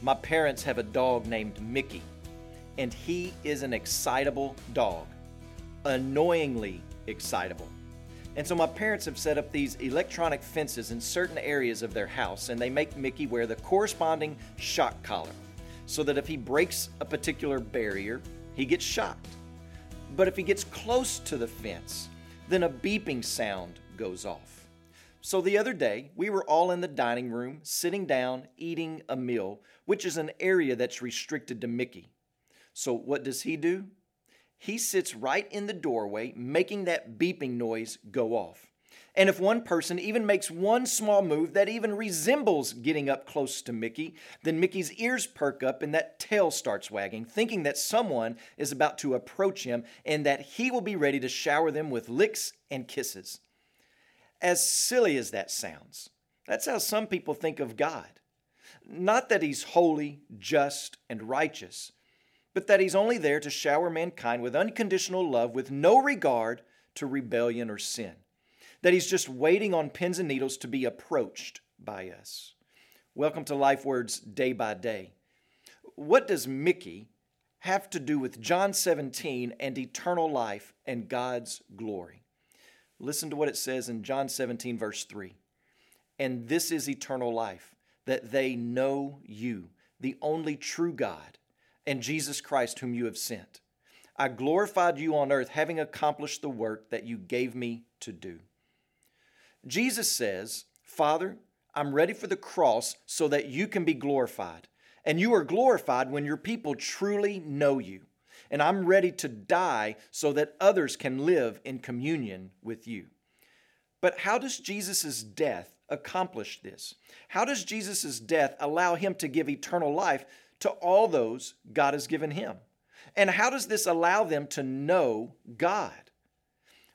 My parents have a dog named Mickey, and he is an excitable dog, annoyingly excitable. And so my parents have set up these electronic fences in certain areas of their house, and they make Mickey wear the corresponding shock collar so that if he breaks a particular barrier, he gets shocked. But if he gets close to the fence, then a beeping sound goes off. So the other day, we were all in the dining room, sitting down, eating a meal, which is an area that's restricted to Mickey. So what does he do? He sits right in the doorway, making that beeping noise go off. And if one person even makes one small move that even resembles getting up close to Mickey, then Mickey's ears perk up and that tail starts wagging, thinking that someone is about to approach him and that he will be ready to shower them with licks and kisses. As silly as that sounds, that's how some people think of God. Not that he's holy, just, and righteous, but that he's only there to shower mankind with unconditional love with no regard to rebellion or sin that He's just waiting on pins and needles to be approached by us. Welcome to Life Words Day by Day. What does Mickey have to do with John 17 and eternal life and God's glory? Listen to what it says in John 17, verse 3. And this is eternal life, that they know you, the only true God, and Jesus Christ, whom you have sent. I glorified you on earth, having accomplished the work that you gave me to do. Jesus says, Father, I'm ready for the cross so that you can be glorified. And you are glorified when your people truly know you. And I'm ready to die so that others can live in communion with you. But how does Jesus' death accomplish this? How does Jesus' death allow him to give eternal life to all those God has given him? And how does this allow them to know God?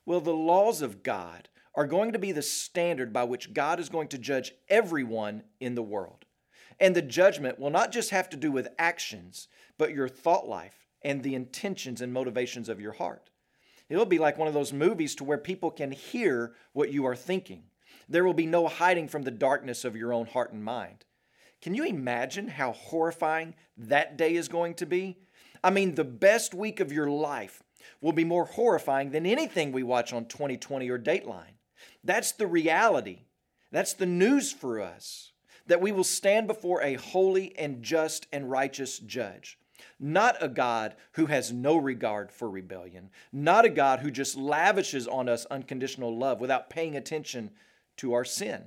Well, the laws of God are going to be the standard by which God is going to judge everyone in the world. And the judgment will not just have to do with actions, but your thought life and the intentions and motivations of your heart. It'll be like one of those movies to where people can hear what you are thinking. There will be no hiding from the darkness of your own heart and mind. Can you imagine how horrifying that day is going to be? I mean, the best week of your life will be more horrifying than anything we watch on 20/20 or Dateline. That's the reality. That's the news for us that we will stand before a holy and just and righteous judge. Not a God who has no regard for rebellion, not a God who just lavishes on us unconditional love without paying attention to our sin.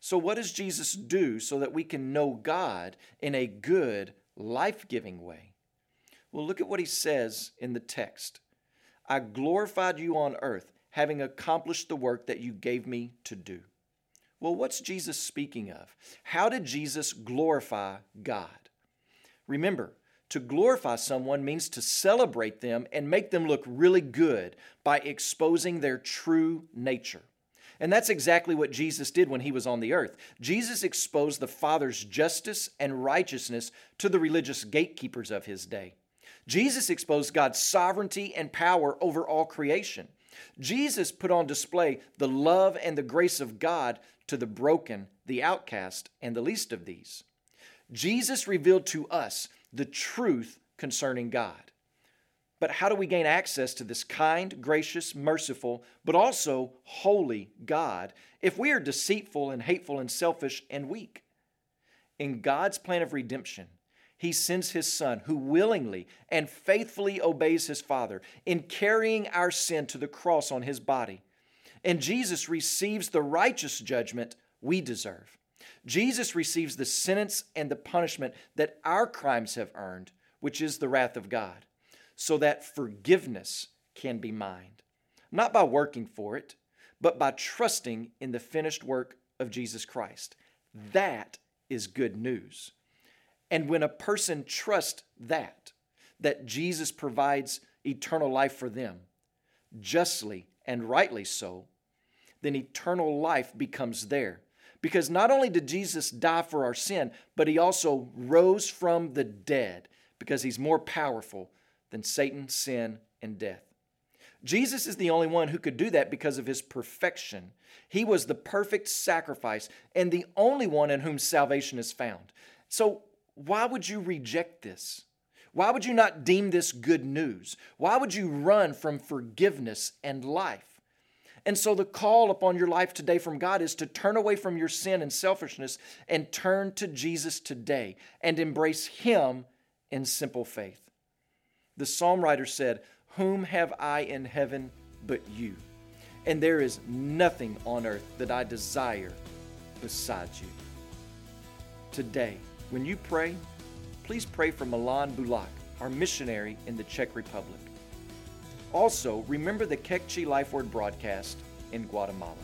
So, what does Jesus do so that we can know God in a good, life giving way? Well, look at what he says in the text I glorified you on earth having accomplished the work that you gave me to do. Well, what's Jesus speaking of? How did Jesus glorify God? Remember, to glorify someone means to celebrate them and make them look really good by exposing their true nature. And that's exactly what Jesus did when he was on the earth. Jesus exposed the Father's justice and righteousness to the religious gatekeepers of his day. Jesus exposed God's sovereignty and power over all creation. Jesus put on display the love and the grace of God to the broken, the outcast, and the least of these. Jesus revealed to us the truth concerning God. But how do we gain access to this kind, gracious, merciful, but also holy God if we are deceitful and hateful and selfish and weak? In God's plan of redemption, he sends his son who willingly and faithfully obeys his father in carrying our sin to the cross on his body. And Jesus receives the righteous judgment we deserve. Jesus receives the sentence and the punishment that our crimes have earned, which is the wrath of God, so that forgiveness can be mine. Not by working for it, but by trusting in the finished work of Jesus Christ. That is good news. And when a person trusts that, that Jesus provides eternal life for them, justly and rightly so, then eternal life becomes there. Because not only did Jesus die for our sin, but he also rose from the dead because he's more powerful than Satan, sin, and death. Jesus is the only one who could do that because of his perfection. He was the perfect sacrifice and the only one in whom salvation is found. So, why would you reject this? Why would you not deem this good news? Why would you run from forgiveness and life? And so, the call upon your life today from God is to turn away from your sin and selfishness and turn to Jesus today and embrace Him in simple faith. The psalm writer said, Whom have I in heaven but you? And there is nothing on earth that I desire besides you. Today, when you pray, please pray for Milan Bulak, our missionary in the Czech Republic. Also, remember the Kekchi Life Word broadcast in Guatemala.